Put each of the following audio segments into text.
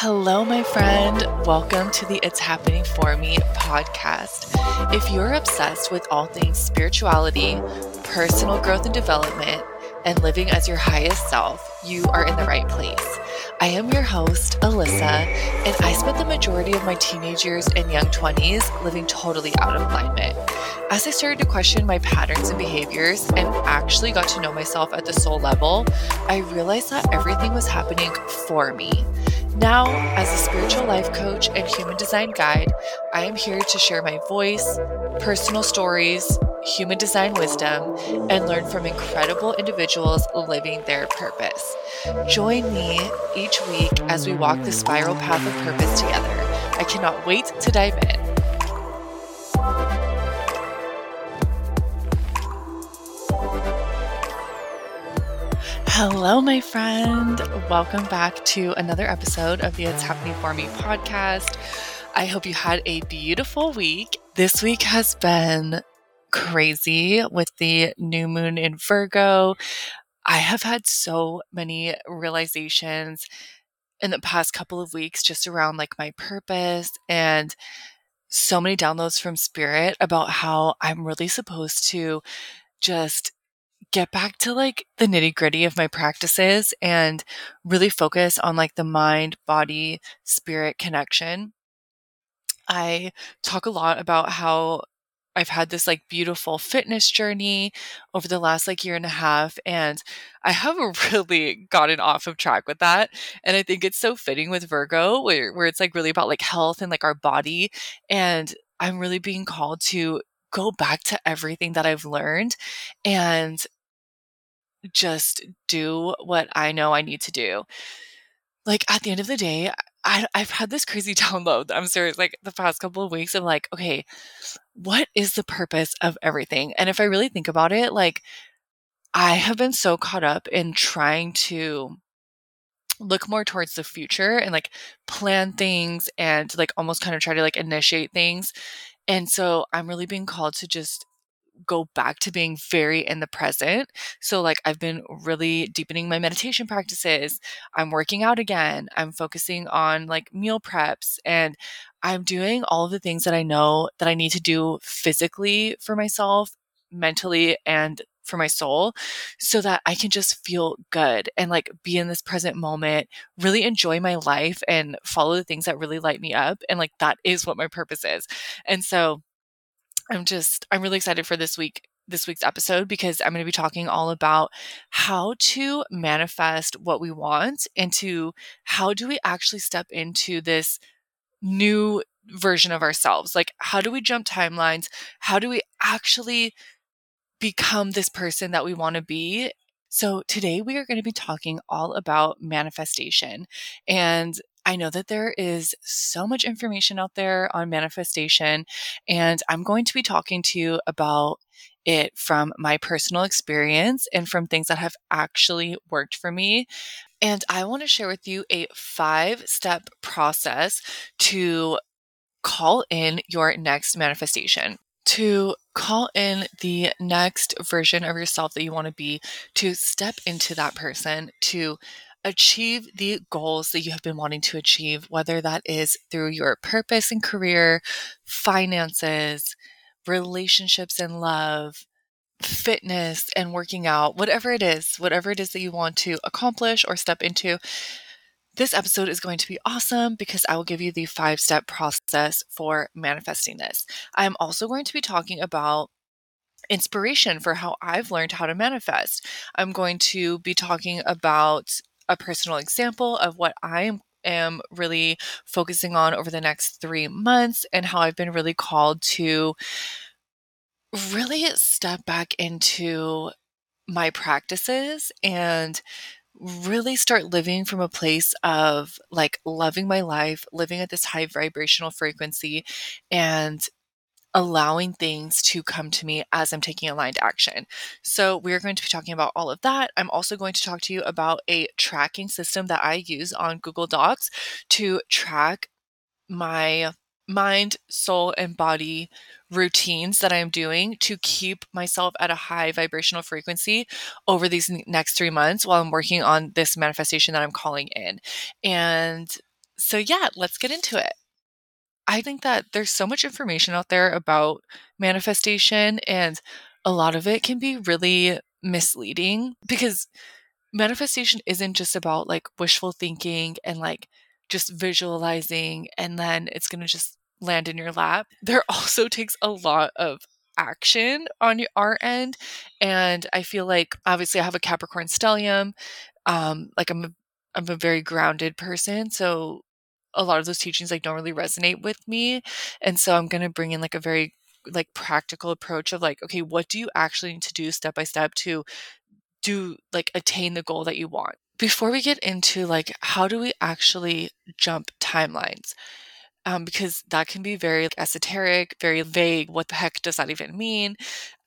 Hello, my friend. Welcome to the It's Happening For Me podcast. If you're obsessed with all things spirituality, personal growth and development, and living as your highest self, you are in the right place. I am your host, Ellisa, and I spent the majority of my teenage years and young 20s living totally out of alignment. As I started to question my patterns and behaviors and actually got to know myself at the soul level, I realized that everything was happening for me. Now, as a spiritual life coach and human design guide, I am here to share my voice, personal stories, human design wisdom, and learn from incredible individuals living their purpose. Join me each week as we walk the spiral path of purpose together. I cannot wait to dive in. Hello, my friend. Welcome back to another episode of the It's Happening For Me podcast. I hope you had a beautiful week. This week has been crazy with the new moon in Virgo. I have had so many realizations in the past couple of weeks just around like my purpose and so many downloads from spirit about how I'm really supposed to just get back to like the nitty gritty of my practices and really focus on like the mind, body, spirit connection. I talk a lot about how I've had this like beautiful fitness journey over the last like year and a half and I have really gotten off of track with that and I think it's so fitting with Virgo where where it's like really about like health and like our body and I'm really being called to go back to everything that I've learned and just do what I know I need to do. Like at the end of the day, I, have had this crazy download. I'm serious, like the past couple of weeks I'm like, okay, what is the purpose of everything? And if I really think about it, like I have been so caught up in trying to look more towards the future and like plan things and like almost kind of try to like initiate things. And so I'm really being called to just go back to being very in the present. So, like, I've been really deepening my meditation practices. I'm working out again. I'm focusing on like meal preps and I'm doing all the things that I know that I need to do physically for myself, mentally, and for my soul so that I can just feel good and like be in this present moment, really enjoy my life and follow the things that really light me up. And like that is what my purpose is. And so I'm just, I'm really excited for this week this week's episode because I'm going to be talking all about how to manifest what we want into how do we actually step into this new version of ourselves? Like, how do we jump timelines? How do we actually become this person that we want to be? So, today we are going to be talking all about manifestation. And I know that there is so much information out there on manifestation, and I'm going to be talking to you about it from my personal experience and from things that have actually worked for me. And I want to share with you a five step process to call in your next manifestation to call in the next version of yourself that you want to be, to step into that person, to achieve the goals that you have been wanting to achieve, whether that is through your purpose and career, finances, relationships and love, fitness and working out, whatever it is, whatever it is that you want to accomplish or step into. This episode is going to be awesome because I will give you the five step process for manifesting this. I'm also going to be talking about inspiration for how I've learned how to manifest. I'm going to be talking about a personal example of what I am really focusing on over the next three months and how I've been really called to really step back into my practices and really start living from a place of like loving my life, living at this high vibrational frequency, and allowing things to come to me as I'm taking aligned action. So, we're going to be talking about all of that. I'm also going to talk to you about a tracking system that I use on Google Docs to track my mind, soul, and body routines that I'm doing to keep myself at a high vibrational frequency over these next three months while I'm working on this manifestation that I'm calling in. And So, yeah, let's get into it. I think that there's so much information out there about manifestation, and a lot of it can be really misleading because manifestation isn't just about like wishful thinking and like just visualizing and then it's going to just land in your lap. There also takes a lot of action on our end. And I feel like obviously I have a Capricorn stellium. Um, like I'm a, I'm a very grounded person. So a lot of those teachings like don't really resonate with me. And so I'm gonna bring in like a very like practical approach of like, okay, what do you actually need to do step by step to do like attain the goal that you want? Before we get into like how do we actually jump timelines? Um, because that can be very like, esoteric, very vague. What the heck does that even mean?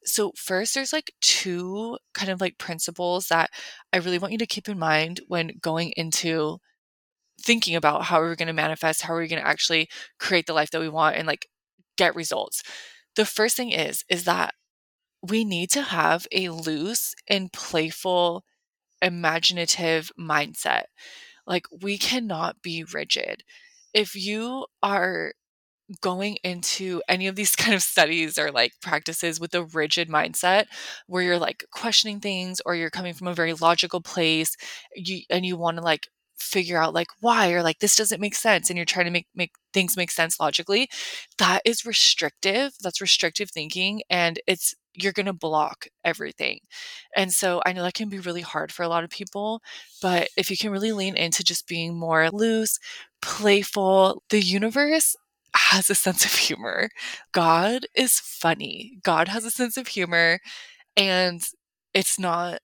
So, first, there's like two kind of like principles that I really want you to keep in mind when going into thinking about how we're going to manifest, how are we going to actually create the life that we want and like get results. The first thing is is that we need to have a loose and playful imaginative mindset. Like we cannot be rigid. If you are going into any of these kind of studies or like practices with a rigid mindset where you're like questioning things or you're coming from a very logical place you and you want to like figure out like why or like this doesn't make sense and you're trying to make make things make sense logically that is restrictive that's restrictive thinking and it's you're going to block everything. And so i know that can be really hard for a lot of people but if you can really lean into just being more loose playful the universe has a sense of humor. God is funny. God has a sense of humor and it's not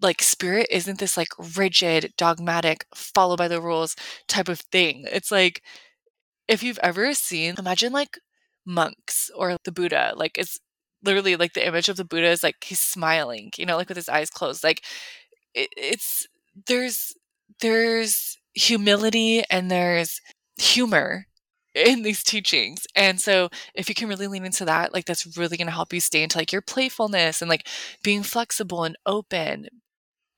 like spirit isn't this like rigid, dogmatic, follow by the rules type of thing. It's like if you've ever seen, imagine like monks or the Buddha, like it's literally like the image of the Buddha is like he's smiling, you know, like with his eyes closed. Like it, it's there's there's humility and there's humor in these teachings. And so if you can really lean into that, like that's really going to help you stay into like your playfulness and like being flexible and open,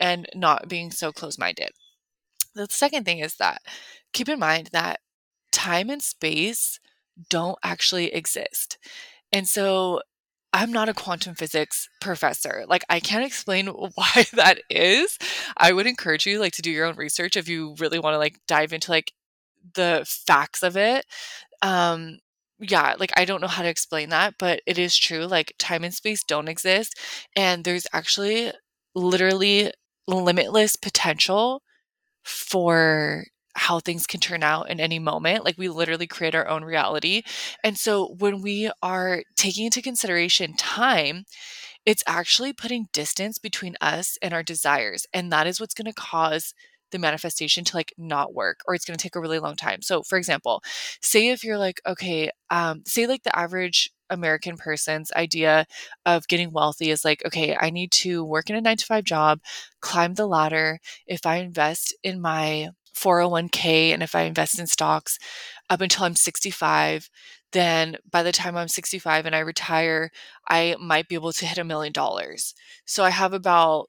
and not being so close minded. The second thing is that keep in mind that time and space don't actually exist. And so I'm not a quantum physics professor. Like I can't explain why that is. I would encourage you like to do your own research if you really want to like dive into like the facts of it. Um yeah, like I don't know how to explain that, but it is true like time and space don't exist and there's actually literally limitless potential for how things can turn out in any moment. Like we literally create our own reality. And so when we are taking into consideration time, it's actually putting distance between us and our desires. And that is what's going to cause the manifestation to like not work or it's going to take a really long time. So for example, say if you're like okay, um say like the average American person's idea of getting wealthy is like, okay, I need to work in a 9 to 5 job, climb the ladder. If I invest in my 401k and if I invest in stocks up until I'm 65, then by the time I'm 65 and I retire, I might be able to hit a million dollars. So I have about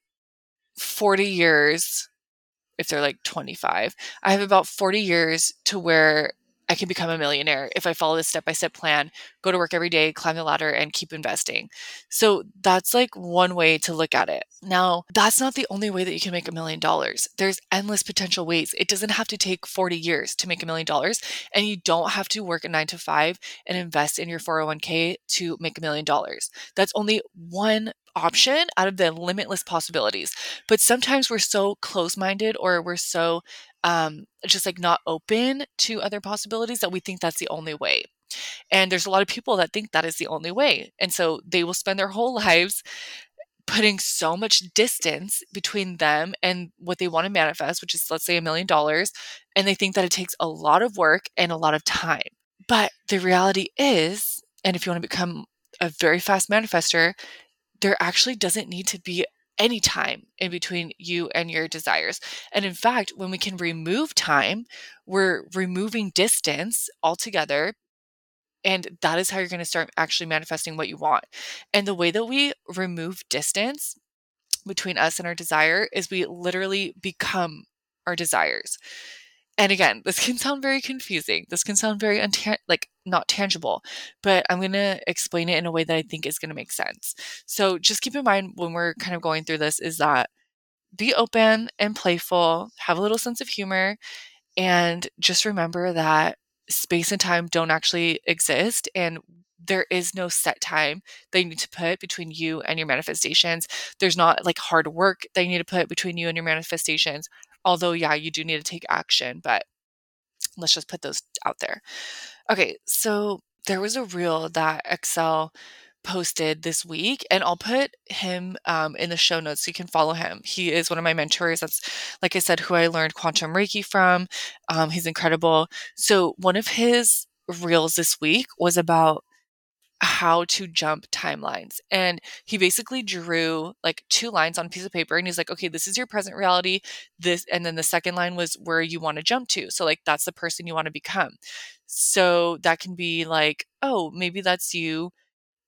40 years if they're like 25. I have about 40 years to where I can become a millionaire if I follow this step by step plan, go to work every day, climb the ladder, and keep investing. So that's like one way to look at it. Now, that's not the only way that you can make a million dollars. There's endless potential ways. It doesn't have to take 40 years to make a million dollars, and you don't have to work a nine to five and invest in your 401k to make a million dollars. That's only one option out of the limitless possibilities. But sometimes we're so close minded or we're so um, just like not open to other possibilities that we think that's the only way. And there's a lot of people that think that is the only way. And so they will spend their whole lives putting so much distance between them and what they want to manifest, which is, let's say, a million dollars. And they think that it takes a lot of work and a lot of time. But the reality is, and if you want to become a very fast manifester, there actually doesn't need to be any time in between you and your desires. And in fact, when we can remove time, we're removing distance altogether. And that is how you're going to start actually manifesting what you want. And the way that we remove distance between us and our desire is we literally become our desires. And again, this can sound very confusing. This can sound very unta- like not tangible, but I'm going to explain it in a way that I think is going to make sense. So just keep in mind when we're kind of going through this is that be open and playful, have a little sense of humor, and just remember that space and time don't actually exist and there is no set time that you need to put between you and your manifestations. There's not like hard work that you need to put between you and your manifestations. Although, yeah, you do need to take action, but let's just put those out there. Okay, so there was a reel that Excel posted this week, and I'll put him um, in the show notes so you can follow him. He is one of my mentors. That's, like I said, who I learned quantum Reiki from. Um, he's incredible. So, one of his reels this week was about how to jump timelines. And he basically drew like two lines on a piece of paper and he's like, okay, this is your present reality. This, and then the second line was where you want to jump to. So, like, that's the person you want to become. So, that can be like, oh, maybe that's you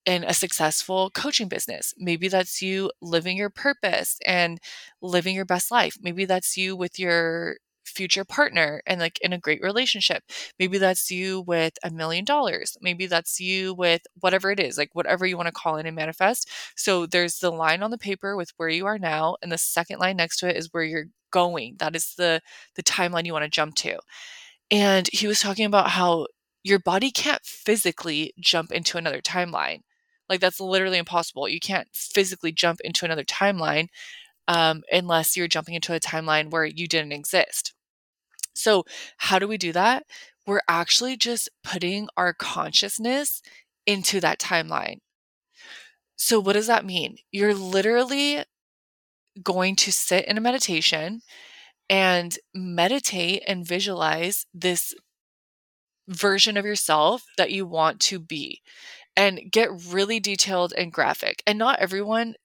in a successful coaching business. Maybe that's you living your purpose and living your best life. Maybe that's you with your future partner and like in a great relationship. Maybe that's you with a million dollars. Maybe that's you with whatever it is, like whatever you want to call it and manifest. So there's the line on the paper with where you are now and the second line next to it is where you're going. That is the the timeline you want to jump to. And he was talking about how your body can't physically jump into another timeline. Like that's literally impossible. You can't physically jump into another timeline um, unless you're jumping into a timeline where you didn't exist. So, how do we do that? We're actually just putting our consciousness into that timeline. So, what does that mean? You're literally going to sit in a meditation and meditate and visualize this version of yourself that you want to be and get really detailed and graphic. And not everyone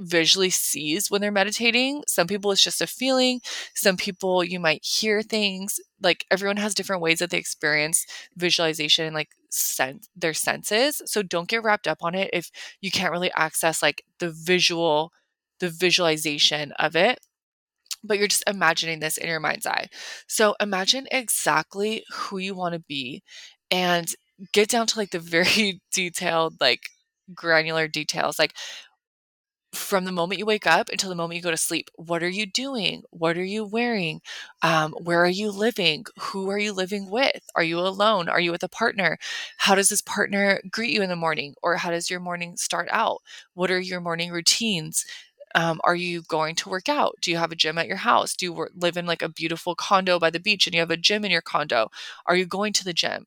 visually sees when they're meditating. Some people it's just a feeling. Some people you might hear things. Like everyone has different ways that they experience visualization and like sense their senses. So don't get wrapped up on it if you can't really access like the visual the visualization of it. But you're just imagining this in your mind's eye. So imagine exactly who you want to be and get down to like the very detailed like granular details like from the moment you wake up until the moment you go to sleep. What are you doing? What are you wearing? Um, where are you living? Who are you living with? Are you alone? Are you with a partner? How does this partner greet you in the morning? Or how does your morning start out? What are your morning routines? Um, are you going to work out? Do you have a gym at your house? Do you work, live in like a beautiful condo by the beach and you have a gym in your condo? Are you going to the gym?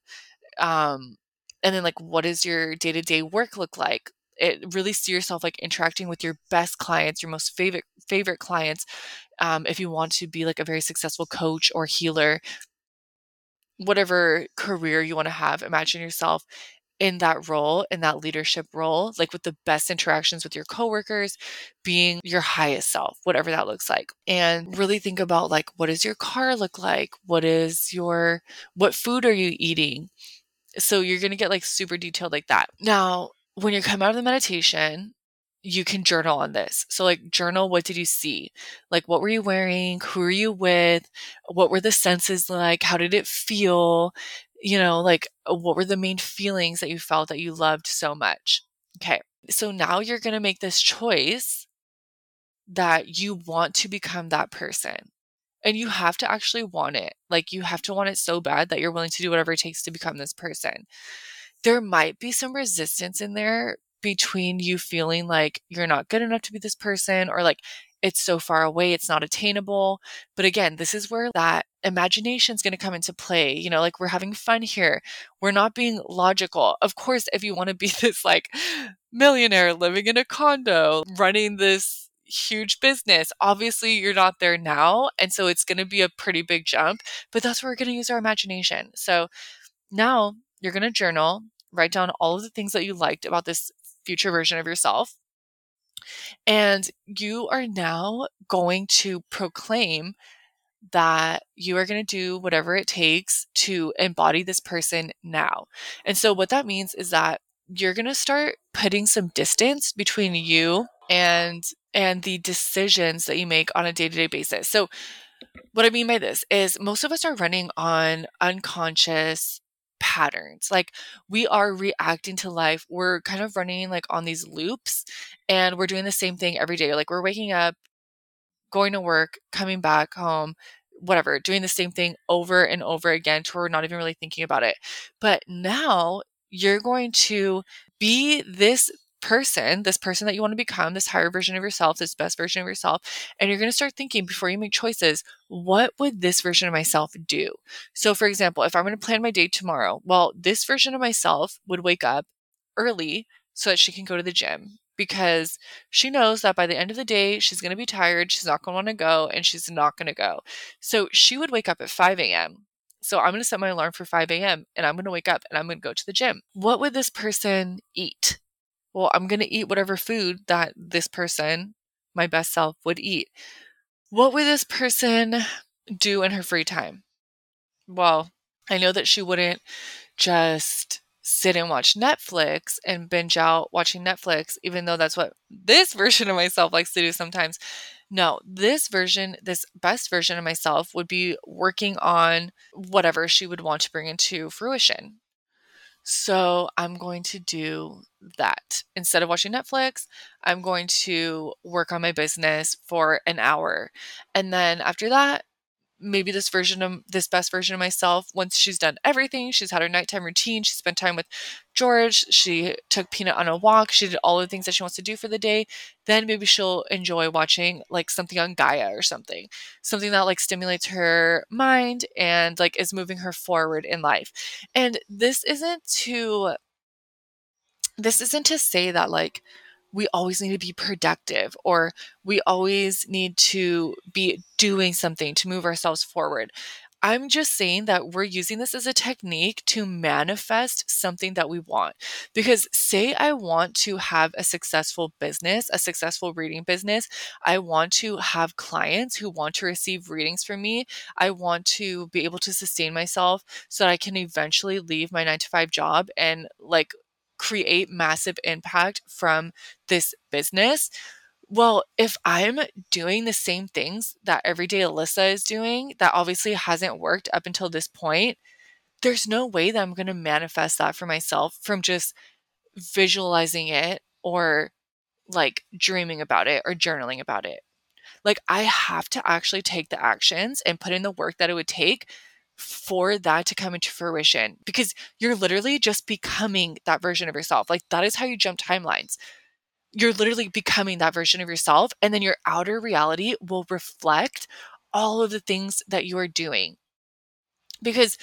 Um, and then like what does your day-to-day work look like it really see yourself like interacting with your best clients, your most favorite favorite clients. Um, if you want to be like a very successful coach or healer, whatever career you want to have, imagine yourself in that role, in that leadership role, like with the best interactions with your coworkers, being your highest self, whatever that looks like. And really think about like what does your car look like? What is your what food are you eating? So you're going to get like super detailed like that. Now, when you come out of the meditation, you can journal on this. So, like, journal what did you see? Like, what were you wearing? Who are you with? What were the senses like? How did it feel? You know, like, uh, what were the main feelings that you felt that you loved so much? Okay. So now you're going to make this choice that you want to become that person. And you have to actually want it. Like, you have to want it so bad that you're willing to do whatever it takes to become this person there might be some resistance in there between you feeling like you're not good enough to be this person or like it's so far away, it's not attainable. But again, this is where that imagination is going to come into play. You know, like we're having fun here. We're not being logical. Of course, if you want to be this like millionaire living in a condo, running this huge business, obviously you're not there now. And so it's going to be a pretty big jump, but that's where we're going to use our imagination. So now you're going to journal write down all of the things that you liked about this future version of yourself. And you are now going to proclaim that you are going to do whatever it takes to embody this person now. And so, what that means is that you're going to start putting some distance between you and and the decisions that you make on a day-to-day basis. So what I mean by this is most of us are running on unconscious patterns. Like we are reacting to life. We're kind of running like on these loops and we're doing the same thing every day. Like we're waking up, going to work, coming back home, whatever, doing the same thing over and over again to where we're not even really thinking about it. But now you're going to be this person, this person that you want to become, this higher version of yourself, this best version of yourself. And you're going to start thinking before you make choices, what would this version of myself do? So, for example, if I'm going to plan my day tomorrow, well, this version of myself would wake up early so that she can go to the gym because she knows that by the end of the day, she's going to be tired, she's not going to want to go, and she's not going to go. So she would wake up at 5 a.m. So I'm going to set my alarm for 5 a.m. and I'm going to wake up and I'm going to go to the gym. What would this person eat? Well, I'm going to eat whatever food that this person, my best self, would eat. What would this person do in her free time? Well, I know that she wouldn't just sit and watch Netflix and binge out watching Netflix, even though that's what this version of myself likes to do sometimes. No, this version, this best version of myself would be working on whatever she would want to bring into fruition. So I'm going to do that. Instead of watching Netflix, I'm going to work on my business for an hour. And then after that, maybe this version of this best version of myself once she's done everything she's had her nighttime routine she spent time with george she took peanut on a walk she did all the things that she wants to do for the day then maybe she'll enjoy watching like something on gaia or something something that like stimulates her mind and like is moving her forward in life and this isn't to this isn't to say that like we always need to be productive or we always need to be doing something to move ourselves forward. I'm just saying that we're using this as a technique to manifest something that we want. Because, say, I want to have a successful business, a successful reading business. I want to have clients who want to receive readings from me. I want to be able to sustain myself so that I can eventually leave my nine to five job and like create massive impact from this business. Well, if I'm doing the same things that everyday Ellisa is doing, that obviously hasn't worked up until this point, there's no way that I'm going to manifest that for myself from just visualizing it or like dreaming about it or journaling about it. Like, I have to actually take the actions and put in the work that it would take for that to come into fruition because you're literally just becoming that version of yourself. Like that is how you jump timelines. You're literally becoming that version of yourself, and then your outer reality will reflect all of the things that you are doing. Because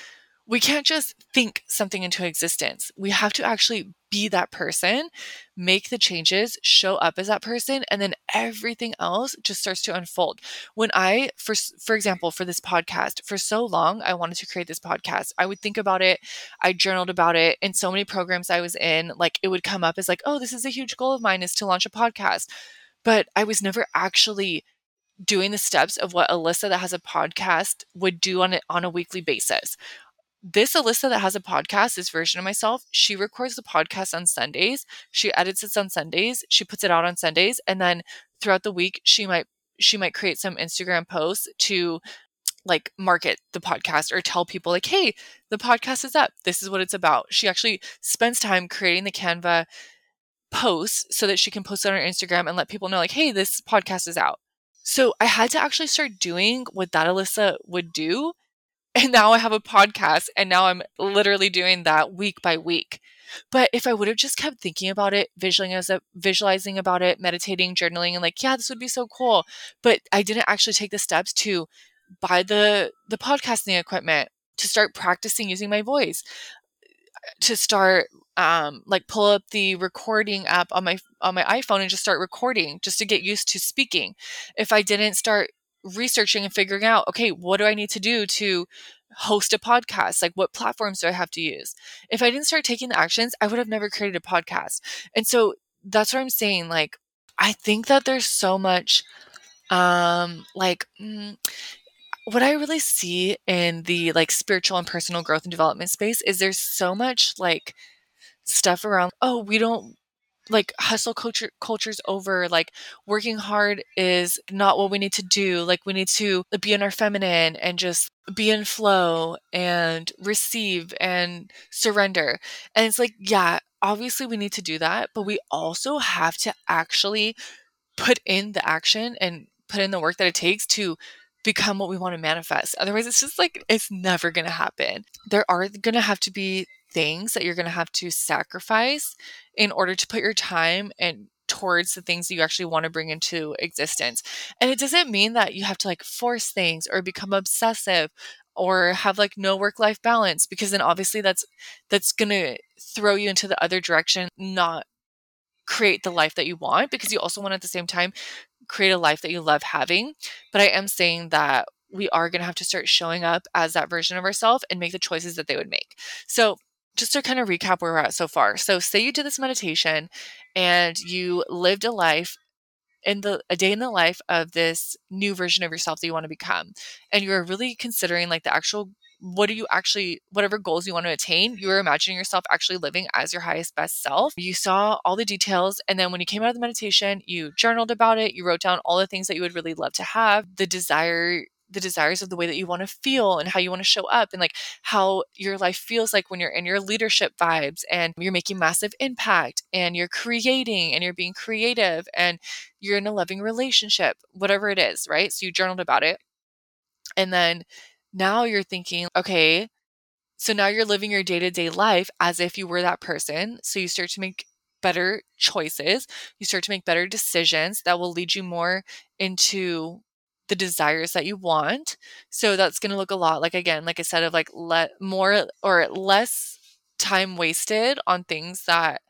we can't just think something into existence. We have to actually be that person, make the changes, show up as that person, and then everything else just starts to unfold. When I, for for example, for this podcast, for so long I wanted to create this podcast. I would think about it, I journaled about it, in so many programs I was in, like it would come up as like, oh, this is a huge goal of mine is to launch a podcast, but I was never actually doing the steps of what Ellisa that has a podcast would do on it on a weekly basis this Ellisa that has a podcast, this version of myself, she records the podcast on Sundays. She edits it on Sundays. She puts it out on Sundays, and then throughout the week, she might she might create some Instagram posts to like market the podcast or tell people like, "Hey, the podcast is up. This is what it's about." She actually spends time creating the Canva posts so that she can post it on her Instagram and let people know like, "Hey, this podcast is out." So I had to actually start doing what that Ellisa would do and now I have a podcast and now I'm literally doing that week by week. But if I would have just kept thinking about it, visualizing, visualizing about it, meditating, journaling, and like, yeah, this would be so cool. But I didn't actually take the steps to buy the the podcasting equipment, to start practicing using my voice, to start um, like pull up the recording app on my on my iPhone and just start recording, just to get used to speaking. If I didn't start researching and figuring out okay what do i need to do to host a podcast? Like what platforms do i have to use? If i didn't start taking the actions i would have never created a podcast. And so that's what i'm saying like i think that there's so much um like mm, what i really see in the like spiritual and personal growth and development space is there's so much like stuff around oh we don't like hustle culture cultures over like working hard is not what we need to do like we need to be in our feminine and just be in flow and receive and surrender. And it's like yeah obviously we need to do that but we also have to actually put in the action and put in the work that it takes to become what we want to manifest. Otherwise it's just like it's never going to happen. There are going to have to be things that you're going to have to sacrifice in order to put your time and towards the things that you actually want to bring into existence. And it doesn't mean that you have to like force things or become obsessive or have like no work life balance because then obviously that's that's going to throw you into the other direction, not create the life that you want because you also want at the same time create a life that you love having. But I am saying that we are going to have to start showing up as that version of ourselves and make the choices that they would make. So just to kind of recap where we're at so far. So, say you did this meditation and you lived a life in the a day in the life of this new version of yourself that you want to become, and you're really considering like the actual what do you actually whatever goals you want to attain you were imagining yourself actually living as your highest best self you saw all the details and then when you came out of the meditation you journaled about it you wrote down all the things that you would really love to have the desire the desires of the way that you want to feel and how you want to show up and like how your life feels like when you're in your leadership vibes and you're making massive impact and you're creating and you're being creative and you're in a loving relationship, whatever it is, right? So you journaled about it. And then now you're thinking, okay, so now you're living your day to day life as if you were that person. So you start to make better choices. You start to make better decisions that will lead you more into the desires that you want. So that's going to look a lot like again, like I said of like let more or less time wasted on things that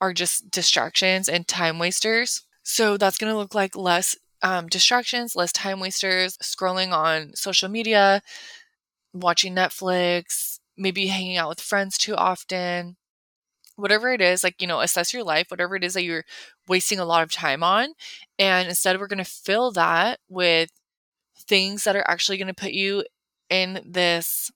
are just distractions and time wasters. So that's going to look like less um, distractions, less time wasters, scrolling on social media, watching Netflix, maybe hanging out with friends too often, whatever it is, like, you know, assess your life, whatever it is that you're wasting a lot of time on. And instead, we're going to fill that with things that are actually going to put you in this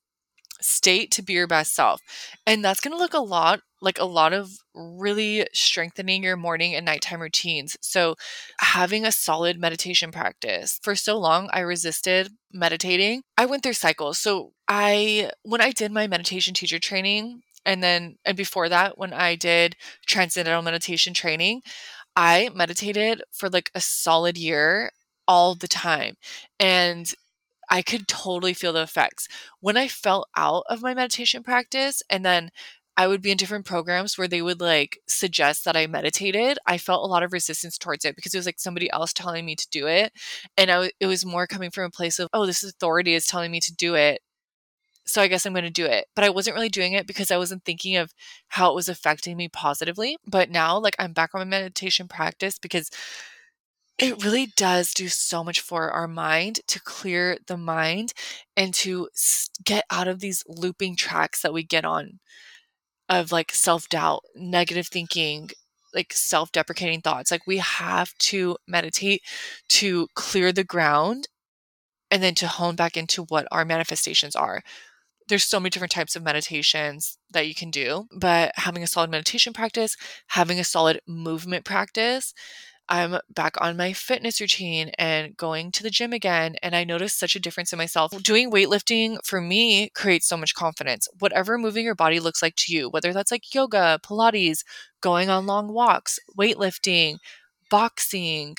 state to be your best self. And that's going to look a lot like a lot of really strengthening your morning and nighttime routines. So, having a solid meditation practice. For so long, I resisted meditating. I went through cycles. So, I, when I did my meditation teacher training, and then and before that when i did transcendental meditation training i meditated for like a solid year all the time and i could totally feel the effects when i fell out of my meditation practice and then I would be in different programs where they would like suggest that I meditated. I felt a lot of resistance towards it because it was like somebody else telling me to do it. And I, it was more coming from a place of, oh, this authority is telling me to do it so I guess I'm going to do it. But I wasn't really doing it because I wasn't thinking of how it was affecting me positively. But now, like, I'm back on my meditation practice because it really does do so much for our mind to clear the mind and to get out of these looping tracks that we get on of like self doubt, negative thinking, like self deprecating thoughts. Like, we have to meditate to clear the ground and then to hone back into what our manifestations are there's so many different types of meditations that you can do, but having a solid meditation practice, having a solid movement practice, I'm back on my fitness routine and going to the gym again. And I noticed such a difference in myself. Doing weightlifting for me creates so much confidence. Whatever moving your body looks like to you, whether that's like yoga, Pilates, going on long walks, weightlifting, boxing,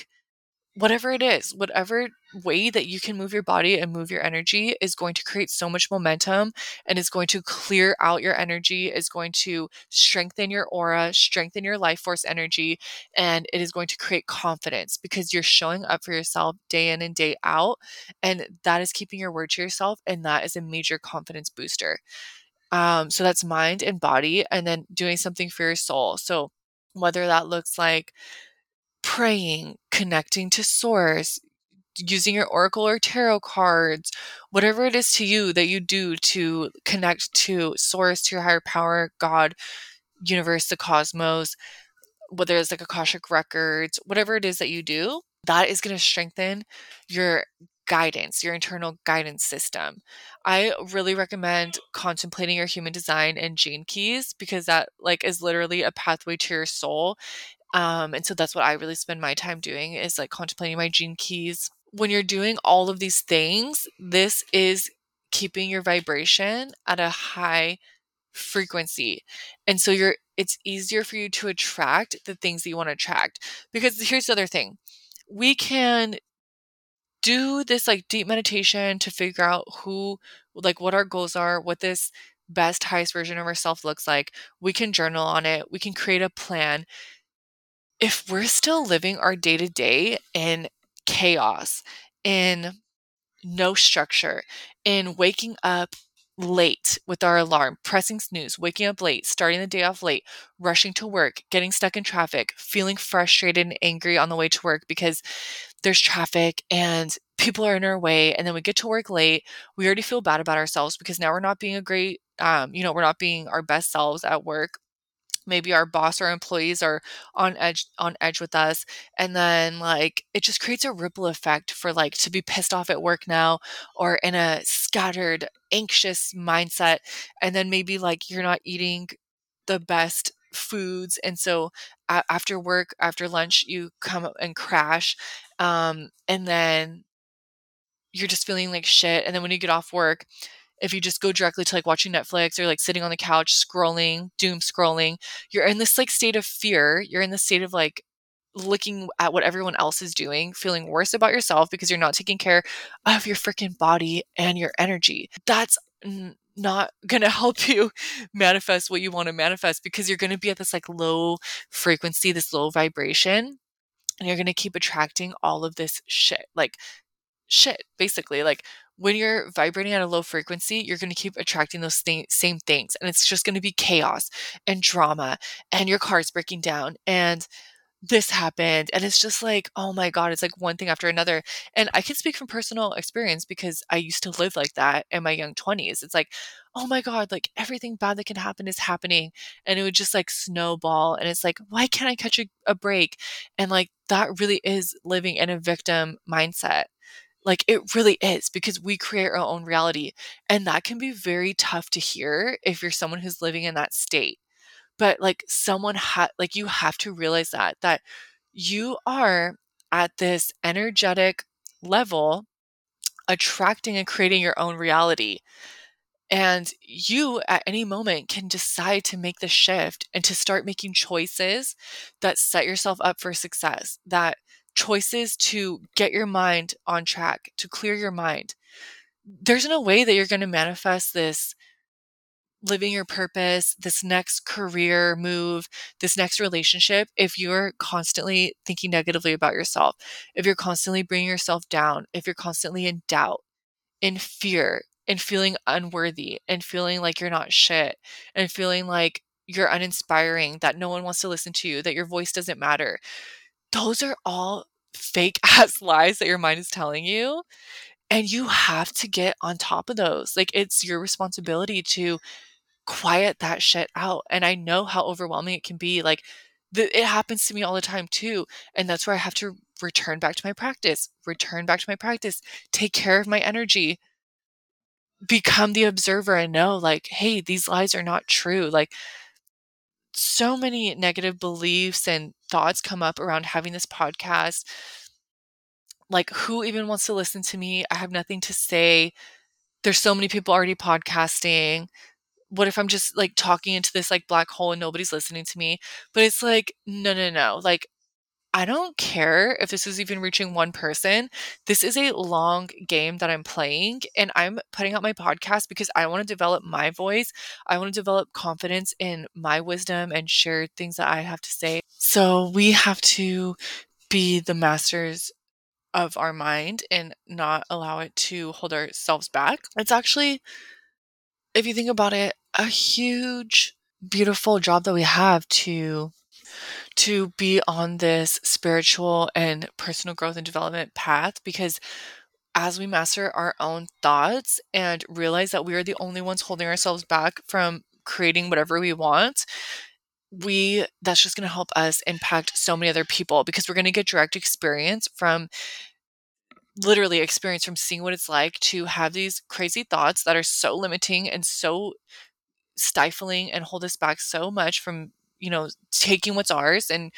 whatever it is, whatever way that you can move your body and move your energy is going to create so much momentum and is going to clear out your energy, is going to strengthen your aura, strengthen your life force energy, and it is going to create confidence because you're showing up for yourself day in and day out. And that is keeping your word to yourself. And that is a major confidence booster. Um, so that's mind and body, and then doing something for your soul. So whether that looks like praying, connecting to source, using your oracle or tarot cards, whatever it is to you that you do to connect to source, to your higher power, God, universe, the cosmos, whether it's like Akashic records, whatever it is that you do, that is going to strengthen your guidance, your internal guidance system. I really recommend contemplating your human design and gene keys because that like is literally a pathway to your soul. Um, and so that's what I really spend my time doing is like contemplating my gene keys. When you're doing all of these things, this is keeping your vibration at a high frequency. And so you're it's easier for you to attract the things that you want to attract. Because here's the other thing. We can do this like deep meditation to figure out who like what our goals are, what this best highest version of ourselves looks like. We can journal on it. We can create a plan. If we're still living our day to day in chaos, in no structure, in waking up late with our alarm, pressing snooze, waking up late, starting the day off late, rushing to work, getting stuck in traffic, feeling frustrated and angry on the way to work because there's traffic and people are in our way. And then we get to work late. We already feel bad about ourselves because now we're not being a great, um, you know, we're not being our best selves at work maybe our boss or employees are on edge on edge with us and then like it just creates a ripple effect for like to be pissed off at work now or in a scattered anxious mindset and then maybe like you're not eating the best foods and so after work after lunch you come and crash um, and then you're just feeling like shit and then when you get off work if you just go directly to like watching Netflix or like sitting on the couch scrolling, doom scrolling, you're in this like state of fear. You're in the state of like looking at what everyone else is doing, feeling worse about yourself because you're not taking care of your freaking body and your energy. That's n- not going to help you manifest what you want to manifest because you're going to be at this like low frequency, this low vibration, and you're going to keep attracting all of this shit. Like shit, basically. Like when you're vibrating at a low frequency, you're going to keep attracting those th- same things. And it's just going to be chaos and drama, and your car's breaking down, and this happened. And it's just like, oh my God, it's like one thing after another. And I can speak from personal experience because I used to live like that in my young 20s. It's like, oh my God, like everything bad that can happen is happening. And it would just like snowball. And it's like, why can't I catch a, a break? And like that really is living in a victim mindset like it really is because we create our own reality. And that can be very tough to hear if you're someone who's living in that state. But like someone had, like you have to realize that, that you are at this energetic level attracting and creating your own reality. And you at any moment can decide to make the shift and to start making choices that set yourself up for success, that choices to get your mind on track, to clear your mind. There's no way that you're going to manifest this living your purpose, this next career move, this next relationship, if you're constantly thinking negatively about yourself, if you're constantly bringing yourself down, if you're constantly in doubt, in fear, and feeling unworthy, and feeling like you're not shit, and feeling like you're uninspiring, that no one wants to listen to you, that your voice doesn't matter those are all fake ass lies that your mind is telling you. And you mm. have to get on top of those. Like, it's your responsibility to quiet that shit out. And I know how overwhelming it can be. Like, the, it happens to me all the time too. And that's where I have to return back to my practice, return back to my practice, take care of my energy, become the observer and know, like, hey, these lies are not true. Like, so many negative beliefs and thoughts come up around having this podcast. Like, who even wants to listen to me? I have nothing to say. There's so many people already podcasting. What if I'm just like talking into this like black hole and nobody's listening to me? But it's like, no, no, no. Like, I don't care if this is even reaching one person. This is a long game that I'm playing, and I'm putting out my podcast because I want to develop my voice. I want to develop confidence in my wisdom and share things that I have to say. So we have to be the masters of our mind and not allow it to hold ourselves back. It's actually, if you think about it, a huge, beautiful job that we have to to be on this spiritual and personal growth and development path because as we master our own thoughts and realize that we are the only ones holding ourselves back from creating whatever we want we that's just going to help us impact so many other people because we're going to get direct experience from literally experience from seeing what it's like to have these crazy thoughts that are so limiting and so stifling and hold us back so much from, you know, taking what's ours and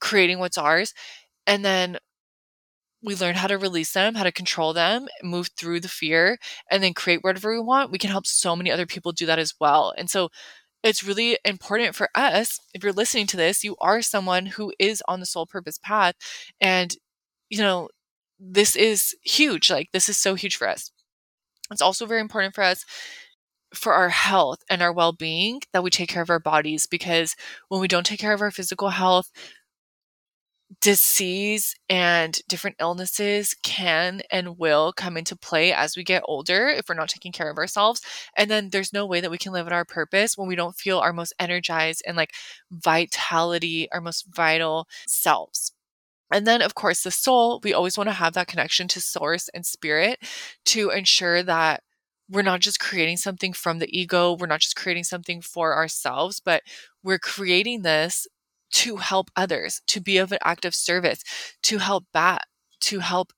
creating what's ours. And then we learn how to release them, how to control them, move through the fear, and then create whatever we want, we can help so many other people do that as well. And so it's really important for us, if you're listening to this, you are someone who is on the soul purpose path. And, you know, this is huge. Like, this is so huge for us. It's also very important for us for our health and our well being that we take care of our bodies because when we don't take care of our physical health, disease and different illnesses can and will come into play as we get older if we're not taking care of ourselves. And then there's no way that we can live at our purpose when we don't feel our most energized and like vitality, our most vital selves. And then, of course, the soul, we always want to have that connection to source and spirit to ensure that we're not just creating something from the ego, we're not just creating something for ourselves, but we're creating this to help others, to be of an active service, to help back, to help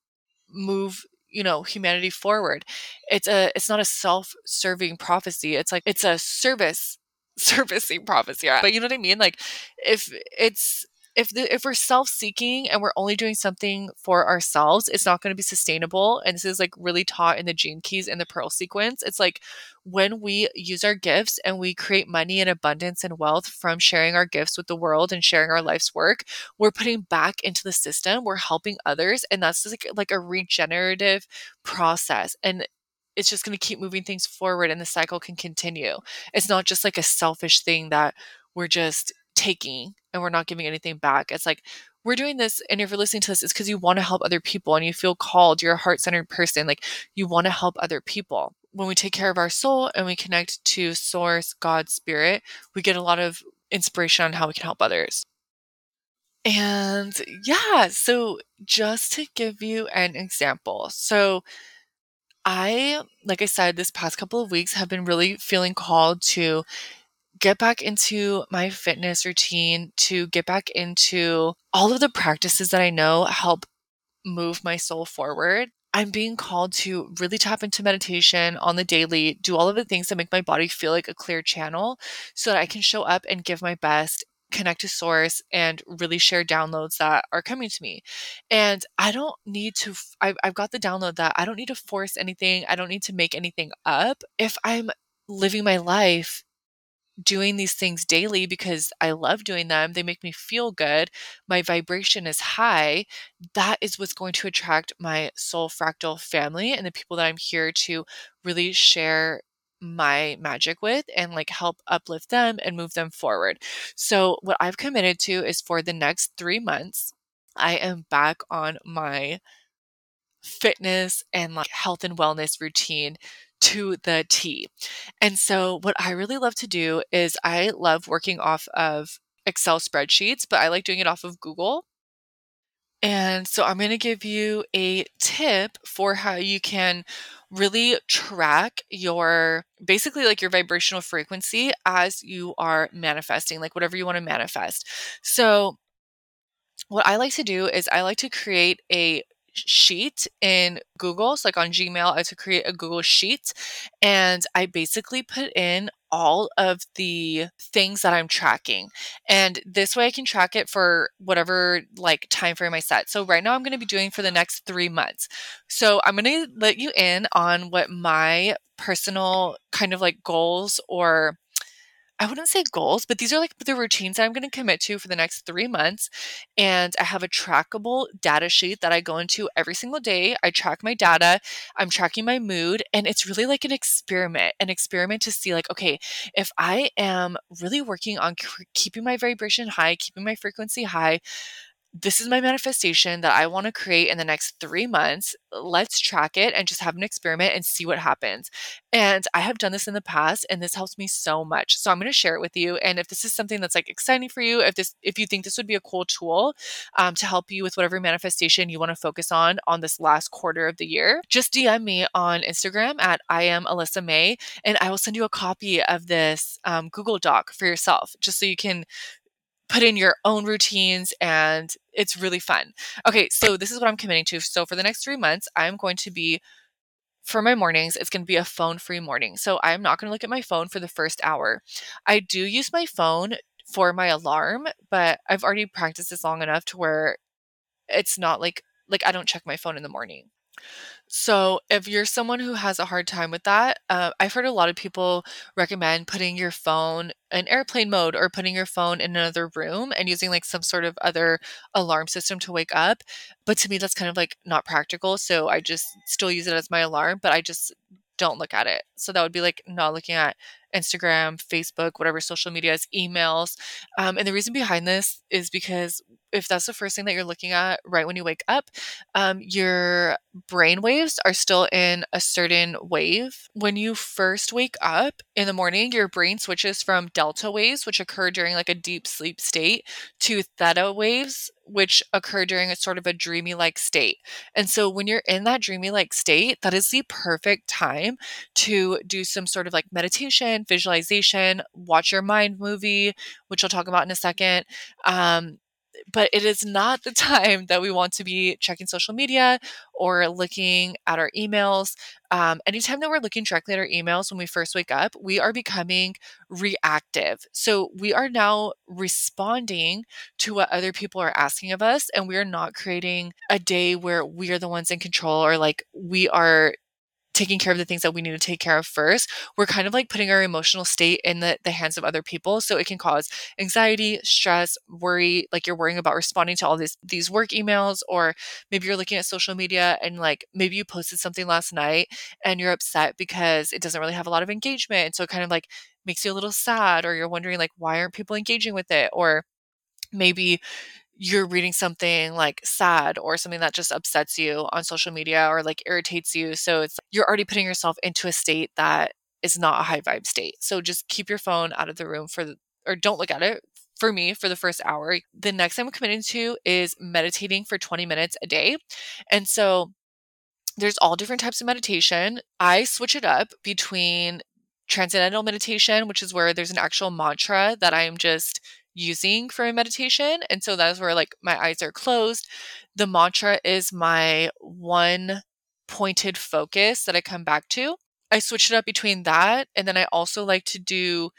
move you know humanity forward. It's a it's not a self-serving prophecy it's like it's a service servicing prophecy but you know what i mean? Like if it's if the, if we're self-seeking and we're only doing something for ourselves, it's not going to be sustainable. And this is like really taught in the gene keys and the pearl sequence. It's like when we use our gifts and we create money and abundance and wealth from sharing our gifts with the world and sharing our life's work, we're putting back into the system. We're helping others, and that's like like a regenerative process. And it's just going to keep moving things forward and the cycle can continue. It's not just like a selfish thing that we're just taking and we're not giving anything back. It's like we're doing this and if you're listening to this it's because you want to help other people and you feel called. You're a heart-centered person like you want to help other people. When we take care of our soul and we connect to source god spirit we get a lot of inspiration on how we can help others. And yeah so just to give you an example so i like i said this past couple of weeks have been really feeling called to get back into my fitness routine, to get back into all of the practices that I know help move my soul forward. I'm being called to really tap into meditation on the daily, do all of the things that make my body feel like a clear channel so that I can show up and give my best, connect to source, and really share downloads that are coming to me. And I don't need to, I've, I've got the download that I don't need to force anything, I don't need to make anything up. If I'm living my life doing these things daily because I love doing them. They make me feel good. My vibration is high. That is what's going to attract my soul fractal family and the people that I'm here to really share my magic with and like help uplift them and move them forward. So, what I've committed to is for the next three months, I am back on my fitness and like health and wellness routine to the T. And so, what I really love to do is I love working off of Excel spreadsheets, but I like doing it off of Google. And so, I'm going to give you a tip for how you can really track your basically like your vibrational frequency as you are manifesting, like whatever you want to manifest. So, what I like to do is I like to create a sheet in Google. So, like on Gmail, I had to create a Google Sheet and I basically put in all of the things that I'm tracking. And this way I can track it for whatever like time frame I set. So right now I'm going to be doing for the next 3 months. So I'm going to let you in on what my personal kind of like goals or I wouldn't say goals, but these are like the routines that I'm going to commit to for the next three months. And I have a trackable data sheet that I go into every single day. I track my data, I'm tracking my mood, and it's really like an experiment, an experiment to see, like, okay, if I am really working on keeping my vibration high, keeping my frequency high, this is my manifestation that I want to create in the next three months. Let's track it and just have an experiment and see what happens. And I have done this in the past and this helps me so much. So I'm going to share it with you. And if this is something that's like exciting for you, if this, if you think this would be a cool tool um, to help you with whatever manifestation you want to focus on on this last quarter of the year, just DM me on Instagram at I am Ellisa Mae and I will send you a copy of this um, Google Doc for yourself just so you can put in your own routines and it's really fun. Okay, so this is what I'm committing to. So for the next 3 months, I'm going to be for my mornings, it's going to be a phone free morning. So I'm not going to look at my phone for the first hour. I do use my phone for my alarm, but I've already practiced this long enough to where it's not like like I don't check my phone in the morning. So, if you're someone who has a hard time with that, uh, I've heard a lot of people recommend putting your phone in airplane mode or putting your phone in another room and using like some sort of other alarm system to wake up. But to me, that's kind of like not practical. So, I just still use it as my alarm, but I just don't look at it. So, that would be like not looking at Instagram, Facebook, whatever social medias, emails. Um, and the reason behind this is because if that's the first thing that you're looking at right when you wake up, um, your brain waves are still in a certain wave. When you first wake up in the morning, your brain switches from delta waves, which occur during like a deep sleep state, to theta waves, which occur during a sort of a dreamy like state. And so when you're in that dreamy like state, that is the perfect time to do some sort of like meditation, visualization, watch your mind movie, which I'll talk about in a second. Um, but it is not the time that we want to be checking social media or looking at our emails. Um, anytime that we're looking directly at our emails when we first wake up, we are becoming reactive. So we are now responding to what other people are asking of us, and we are not creating a day where we are the ones in control or like we are taking care of the things that we need to take care of first, we're kind of like putting our emotional state in the, the hands of other people. So it can cause anxiety, stress, worry, like you're worrying about responding to all these these work emails, or maybe you're looking at social media and like maybe you posted something last night and you're upset because it doesn't really have a lot of engagement. So it kind of like makes you a little sad, or you're wondering like why aren't people engaging with it? Or maybe you're reading something like sad or something that just upsets you on social media or like irritates you. So it's you're already putting yourself into a state that is not a high vibe state. So just keep your phone out of the room for the, or don't look at it for me for the first hour. The next thing I'm committing to is meditating for 20 minutes a day. And so there's all different types of meditation. I switch it up between transcendental meditation, which is where there's an actual mantra that I'm just using for meditation. And so that's where like my eyes are closed. The mantra is my one pointed focus that I come back to. I switch it up between that and then I also like to do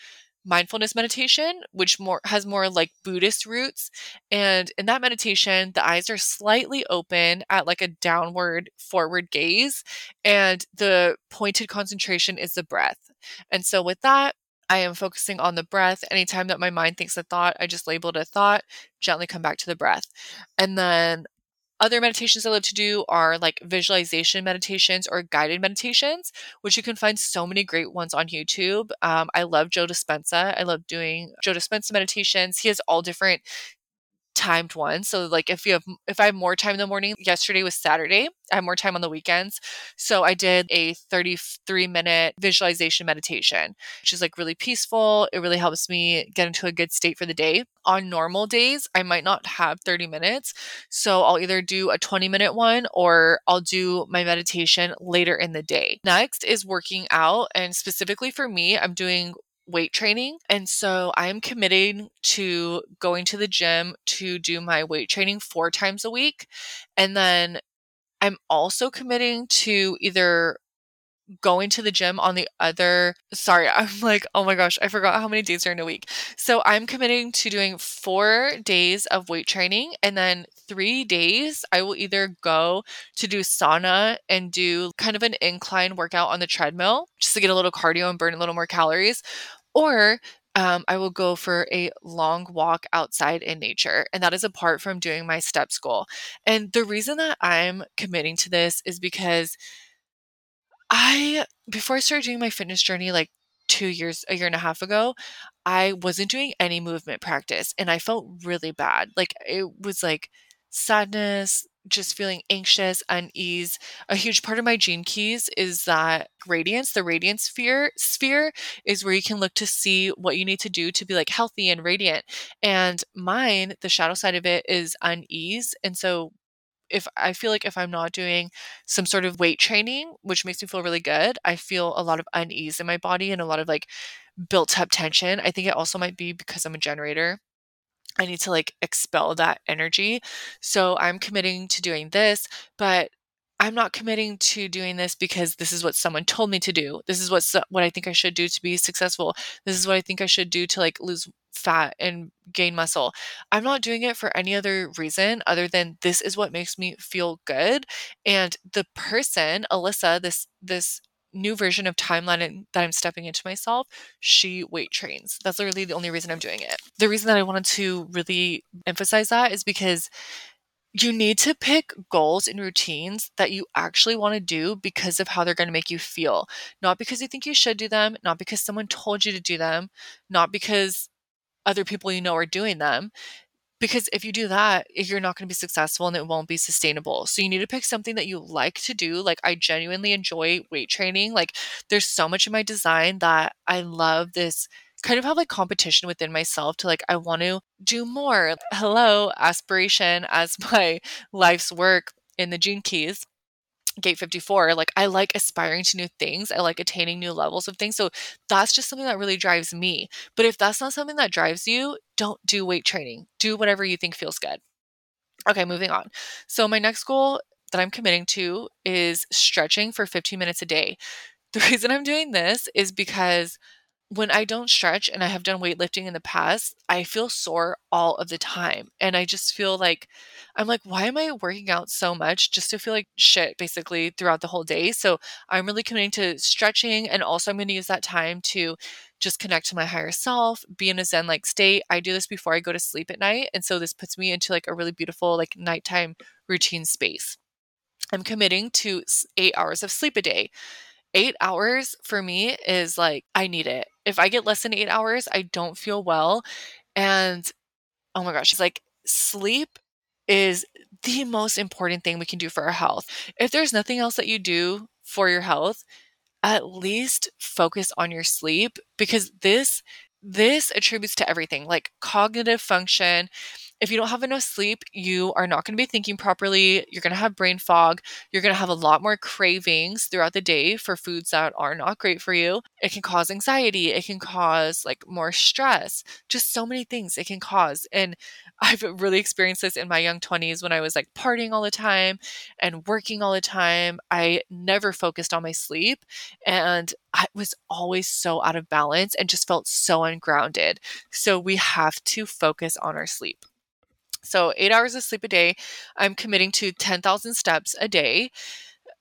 mindfulness meditation which more has more like buddhist roots and in that meditation the eyes are slightly open at like a downward forward gaze and the pointed concentration is the breath and so with that I am focusing on the breath. Anytime that my mind thinks a thought, I just label it a thought, gently come back to the breath. And then other meditations I love to do are like visualization meditations or guided meditations, which you can find so many great ones on YouTube. Um, I love Joe Dispenza. I love doing Joe Dispenza meditations. He has all different timed one. So like if you have if I have more time in the morning, yesterday was Saturday. I have more time on the weekends. So I did a 33 minute visualization meditation, which is like really peaceful. It really helps me get into a good state for the day. On normal days, I might not have 30 minutes. So I'll either do a 20 minute one or I'll do my meditation later in the day. Next is working out. And specifically for me, I'm doing weight training. And so I'm committing to going to the gym to do my weight training four times a week. And then I'm also committing to either going to the gym on the other sorry i'm like oh my gosh i forgot how many days are in a week so i'm committing to doing four days of weight training and then three days i will either go to do sauna and do kind of an incline workout on the treadmill just to get a little cardio and burn a little more calories or um, I will go for a long walk outside in nature. And that is apart from doing my steps goal. And the reason that I'm committing to this is because I, before I started doing my fitness journey, like two years, a year and a half ago, I wasn't doing any movement practice and I felt really bad. Like it was like sadness, just feeling anxious, unease. A huge part of my gene keys is that radiance, the radiance sphere sphere is where you can look to see what you need to do to be like healthy and radiant. And mine, the shadow side of it is unease. And so if I feel like if I'm not doing some sort of weight training, which makes me feel really good, I feel a lot of unease in my body and a lot of like built up tension. I think it also might be because I'm a generator. I need to like expel that energy. So I'm committing to doing this, but I'm not committing to doing this because this is what someone told me to do. This is what what I think I should do to be successful. This is what I think I should do to like lose fat and gain muscle. I'm not doing it for any other reason other than this is what makes me feel good. And the person, Ellisa, this this new version of timeline that I'm stepping into myself, she weight trains. That's literally the only reason I'm doing it. The reason that I wanted to really emphasize that is because you need to pick goals and routines that you actually want to do because of how they're going to make you feel. Not because you think you should do them, not because someone told you to do them, not because other people you know are doing them because if you do that you're not going to be successful and it won't be sustainable. So you need to pick something that you like to do. Like i genuinely enjoy weight training. Like there's so much in my design that i love this kind of have like competition within myself to like i want to do more. Hello aspiration as my life's work in the gene keys gate 54 like i like aspiring to new things i like attaining new levels of things so that's just something that really drives me but if that's not something that drives you don't do weight training do whatever you think feels good. Okay moving on so my next goal that i'm committing to is stretching for 15 minutes a day. The reason i'm doing this is because when I don't stretch and I have done weightlifting in the past, I feel sore all of the time. And I just feel like, I'm like, why am I working out so much just to feel like shit basically throughout the whole day? So I'm really committing to stretching. And also, I'm going to use that time to just connect to my higher self, be in a Zen like state. I do this before I go to sleep at night. And so this puts me into like a really beautiful, like nighttime routine space. I'm committing to eight hours of sleep a day eight hours for me is like, I need it. If I get less than eight hours, I don't feel well. And oh my gosh, it's like sleep is the most important thing we can do for our health. If there's nothing else that you do for your health, at least focus on your sleep because this this attributes to everything like cognitive function if you don't have enough sleep, you are not going to be thinking properly. You're going to have brain fog. You're going to have a lot more cravings throughout the day for foods that are not great for you. It can cause anxiety. It can cause like more stress, just so many things it can cause. And I've really experienced this in my young 20s when I was like partying all the time and working all the time. I never focused on my sleep and I was always so out of balance and just felt so ungrounded. So we have to focus on our sleep. So, eight hours of sleep a day. I'm committing to 10,000 steps a day.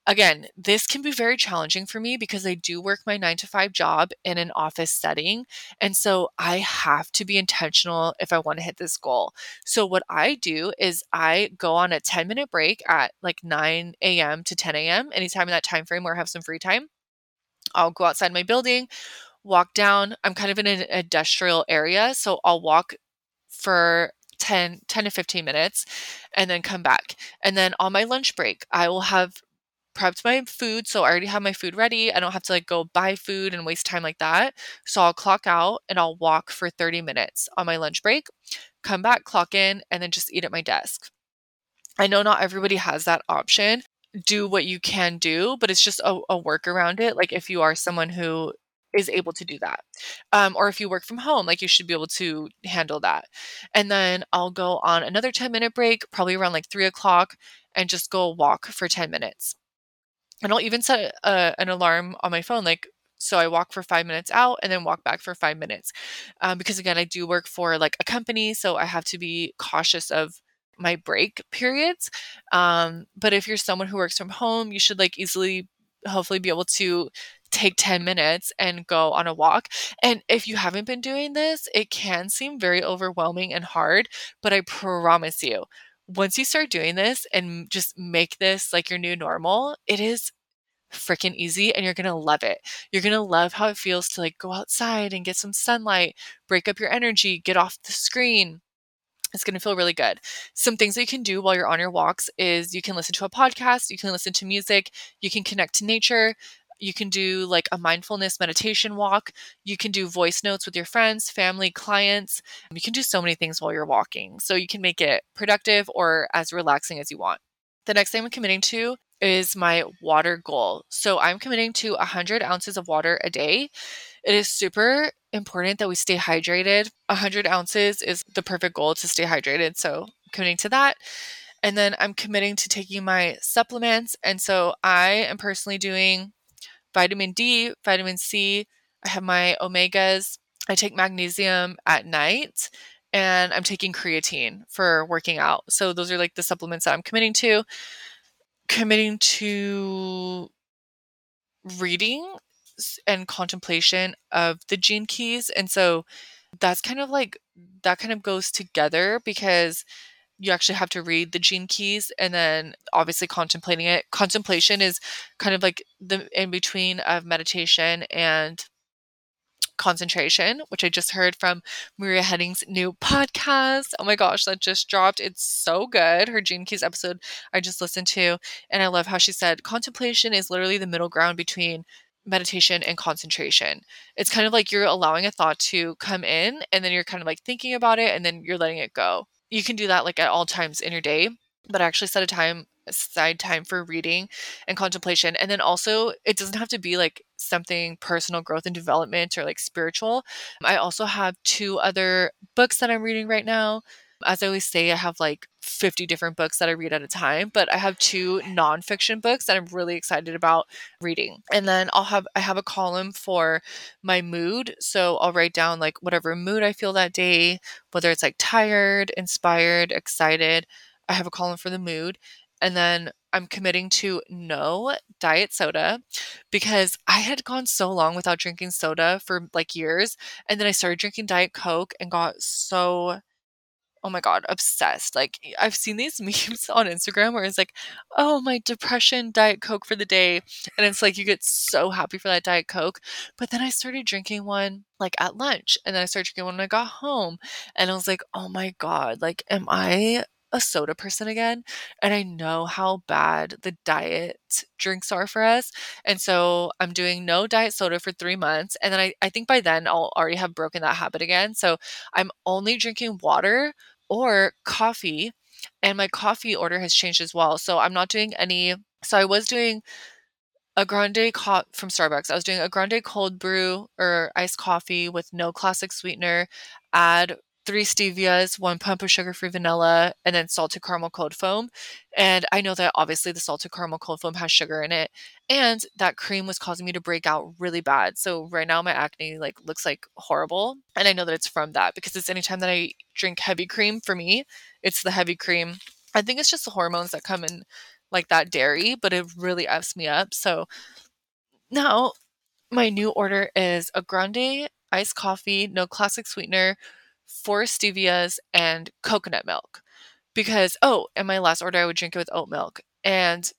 Again, this can be very challenging for me because I do work my nine to five job in an office setting. And so I have to be intentional if I want to hit this goal. So, what I do is I go on a 10 minute break at like 9 a.m. to 10 a.m., anytime in that time frame where I have some free time. I'll go outside my building, walk down. I'm kind of in an industrial area. So, I'll walk for 10, 10 to 15 minutes and then come back. And then on my lunch break, I will have prepped my food. So I already have my food ready. I don't have to like go buy food and waste time like that. So I'll clock out and I'll walk for 30 minutes on my lunch break, come back, clock in, and then just eat at my desk. I know not everybody has that option. Do what you can do, but it's just a, a work around it. Like if you are someone who is able to do that. Um, or if you work from home, like you should be able to handle that. And then I'll go on another 10 minute break, probably around like three o'clock, and just go walk for 10 minutes. And I'll even set a, an alarm on my phone, like so I walk for five minutes out and then walk back for five minutes. Um, because again, I do work for like a company, so I have to be cautious of my break periods. Um, but if you're someone who works from home, you should like easily hopefully be able to take 10 minutes and go on a walk. And if you haven't been doing this, it can seem very overwhelming and hard, but I promise you, once you start doing this and just make this like your new normal, it is freaking easy and you're going to love it. You're going to love how it feels to like go outside and get some sunlight, break up your energy, get off the screen. It's going to feel really good. Some things that you can do while you're on your walks is you can listen to a podcast, you can listen to music, you can connect to nature, you can do like a mindfulness meditation walk. You can do voice notes with your friends, family, clients. Um, you can do so many things while you're walking. So you can make it productive or as relaxing as you want. The next thing I'm committing to is my water goal. So I'm committing to 100 ounces of water a day. It is super important that we stay hydrated. 100 ounces is the perfect goal to stay hydrated. So, committing to that. And then I'm committing to taking my supplements. And so, I am personally doing vitamin D, vitamin C. I have my omegas. I take magnesium at night and I'm taking creatine for working out. So those are like the supplements that I'm committing to. Committing to reading and contemplation of the gene keys. And so that's kind of like that kind of goes together because you actually have to read the gene keys and then obviously contemplating it. Contemplation is kind of like the in between of meditation and concentration, which I just heard from Maria Hedding's new podcast. Oh my gosh, that just dropped. It's so good. Her Gene Keys episode I just listened to. And I love how she said contemplation is literally the middle ground between meditation and concentration. It's kind of like you're allowing a thought to come in and then you're kind of like thinking about it and then you're letting it go. You can do that like at all times in your day, but actually set a time aside time for reading and contemplation. And then also, it doesn't have to be like something personal growth and development or like spiritual. I also have two other books that I'm reading right now. As I always say, I have like 50 different books that I read at a time, but I have two nonfiction books that I'm really excited about reading. And then I'll have I have a column for my mood. So I'll write down like whatever mood I feel that day, whether it's like tired, inspired, excited. I have a column for the mood. And then I'm committing to no diet soda because I had gone so long without drinking soda for like years. And then I started drinking Diet Coke and got so oh my god, obsessed. Like I've seen these memes on Instagram where it's like, "Oh, my depression diet coke for the day." And it's like you get so happy for that diet coke. But then I started drinking one like at lunch and then I started drinking one when I got home and I was like, "Oh my god, like am I a soda person again and I know how bad the diet drinks are for us. And so I'm doing no diet soda for three months. And then I, I think by then I'll already have broken that habit again. So I'm only drinking water or coffee. And my coffee order has changed as well. So I'm not doing any. So I was doing a grande co- from Starbucks. I was doing a grande cold brew or iced coffee with no classic sweetener. Add three stevias, one pump of sugar free vanilla, and then salted caramel cold foam. And I know that obviously the salted caramel cold foam has sugar in it, and that cream was causing me to break out really bad. So right now my acne like looks like horrible, and I know that it's from that because it's anytime that I drink heavy cream for me, it's the heavy cream. I think it's just the hormones that come in like that dairy, but it really f's me up. So now my new order is a grande iced coffee, no classic sweetener, four stevias and coconut milk because oh in my last order i would drink it with oat milk and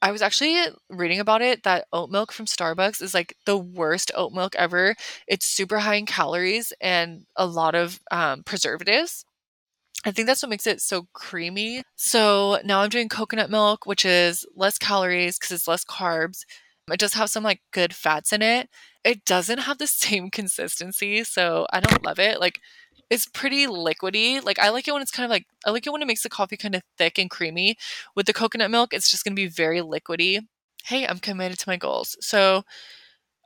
i was actually reading about it that oat milk from starbucks is like the worst oat milk ever it's super high in calories and a lot of um, preservatives I think that's what makes it so creamy. So now I'm doing coconut milk, which is less calories because it's less carbs. It does have some like good fats in it. It doesn't have the same consistency, so I don't love it. Like it's pretty liquidy. Like I like it when it's kind of like I like it when it makes the coffee kind of thick and creamy. With the coconut milk, it's just going to be very liquidy. Hey, I'm committed to my goals. So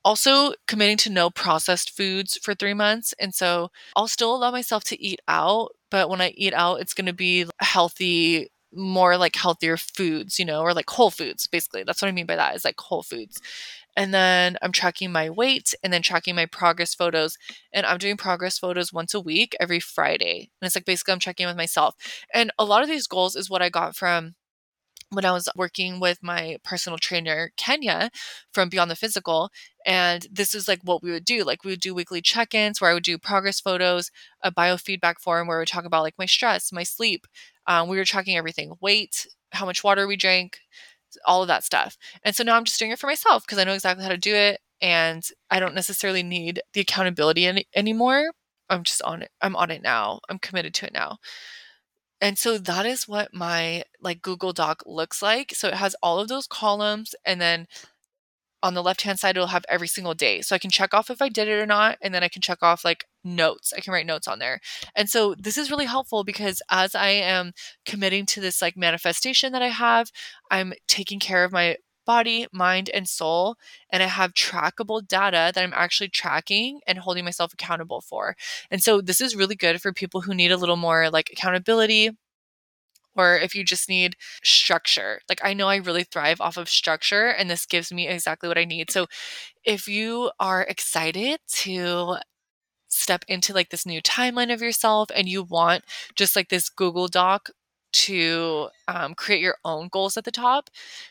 also committing to no processed foods for 3 months and so I'll still allow myself to eat out, but when I eat out, it's going to be healthy more like healthier foods, you know, or like whole foods basically. That's what I mean by that is like whole foods. And then I'm tracking my weight and then tracking my progress photos. And I'm doing progress photos once a week every Friday. And it's like basically I'm checking with myself. And a lot of these goals is what I got from when I was working with my personal trainer, Kenya, from Beyond the Physical. And this is like what we would do. Like we would do weekly check ins where I would do progress photos, a biofeedback form where we talk about like my stress, my sleep. Um, we were tracking everything weight, how much water we drank, all of that stuff. And so now I'm just doing it for myself because I know exactly how to do it and I don't necessarily need the accountability any- anymore. I'm just on it. I'm on it now. I'm committed to it now. And so that is what my like Google Doc looks like. So it has all of those columns and then on the left hand side it'll have every single day so i can check off if i did it or not and then i can check off like notes i can write notes on there and so this is really helpful because as i am committing to this like manifestation that i have i'm taking care of my body, mind, and soul. And I have trackable data that I'm actually tracking and holding myself accountable for. And so this is really good for people who need a little more like accountability or if you just need structure. Like I know I really thrive off of structure and this gives me exactly what I need. So if you are excited to step into like this new timeline of yourself and you want just like this Google Doc to um, create your own goals at the top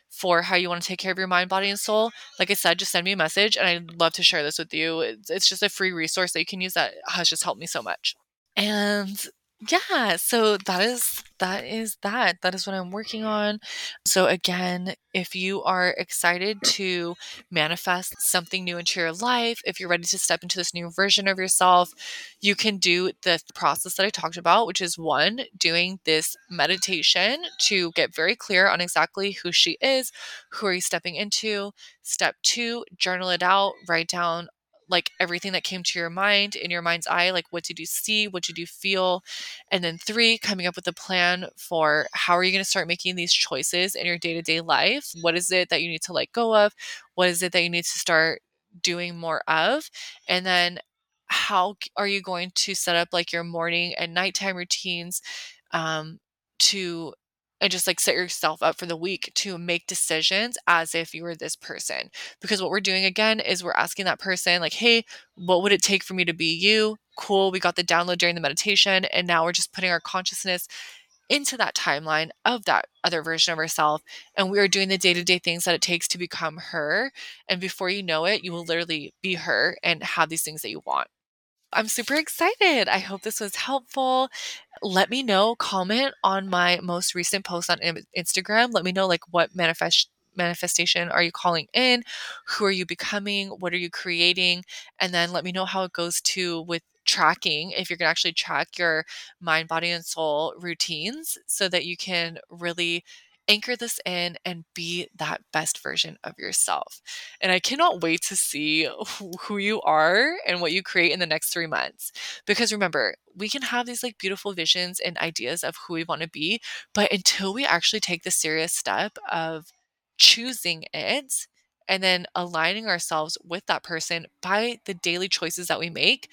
for how you want to take care of your mind, body, and soul, like I said, just send me a message and I'd love to share this with you. It's, it's just a free resource that you can use that has just helped me so much. And yeah, so that is that is that. That is what I'm working on. So again, if you are excited to manifest something new into your life, if you're ready to step into this new version of yourself, you can do the process that I talked about, which is one, doing this meditation to get very clear on exactly who she is, who are you stepping into. Step 2, journal it out, write down like everything that came to your mind in your mind's eye like what did you see? What did you feel? And then three coming up with a plan for how are you going to start making these choices in your day-to-day life? What is it that you need to let go of? What is it that you need to start doing more of? And then how are you going to set up like your morning and nighttime routines um, to and just like set yourself up for the week to make decisions as if you were this person. Because what we're doing again is we're asking that person, like, hey, what would it take for me to be you? Cool. We got the download during the meditation. And now we're just putting our consciousness into that timeline of that other version of herself. And we are doing the day to day things that it takes to become her. And before you know it, you will literally be her and have these things that you want. I'm super excited. I hope this was helpful. Let me know, comment on my most recent post on Instagram. Let me know like what manifest manifestation are you calling in? Who are you becoming? What are you creating? And then let me know how it goes to with tracking if you're going to actually track your mind, body, and soul routines so that you can really anchor this in and be that best version of yourself. And I cannot wait to see who you are and what you create in the next three months. Because remember, we can have these like beautiful visions and ideas of who we want to be, but until we actually take the serious step of choosing it and then aligning ourselves with that person by the daily choices that we make,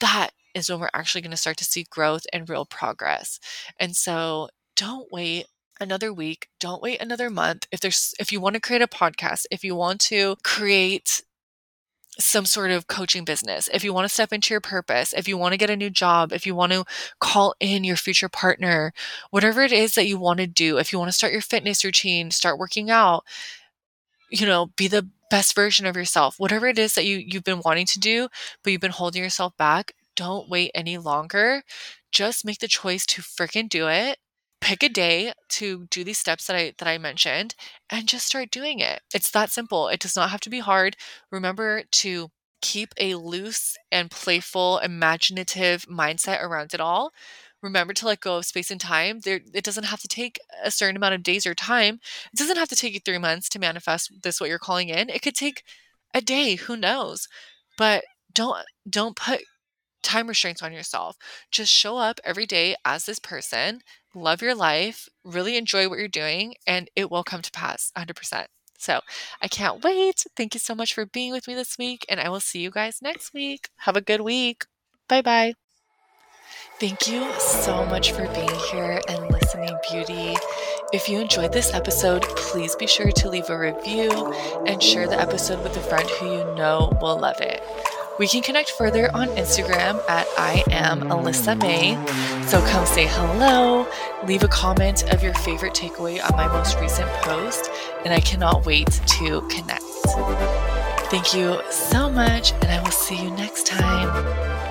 that is when we're actually going to start to see growth and real progress. And so don't wait another week don't wait another month. If there's if you want to create a podcast if you want to create some sort of coaching business if you want to step into your purpose if you want to get a new job if you want to call in your future partner whatever it is that you want to do if you want to start your fitness routine start working out you know be the best version of yourself. Whatever it is that you you've been wanting to do but you've been holding yourself back don't wait any longer. Just make the choice to freaking do it pick a day to do these steps that I that I mentioned and just start doing it. It's that simple. It does not have to be hard. Remember to keep a loose and playful, imaginative mindset around it all. Remember to let go of space and time. There, it doesn't have to take a certain amount of days or time. It doesn't have to take you three months to manifest this what you're calling in. It could take a day. Who knows? But don't don't put time restraints on yourself. Just show up every day as this person, love your life, really enjoy what you're doing, and it will come to pass 100%. So I can't wait. Thank you so much for being with me this week, and I will see you guys next week. Have a good week. Bye bye. Thank you so much for being here and listening, beauty. If you enjoyed this episode, please be sure to leave a review and share the episode with a friend who you know will love it. We can connect further on Instagram at I am Ellisa Mae. So come say hello, leave a comment of your favorite takeaway on my most recent post, and I cannot wait to connect. Thank you so much, and I will see you next time.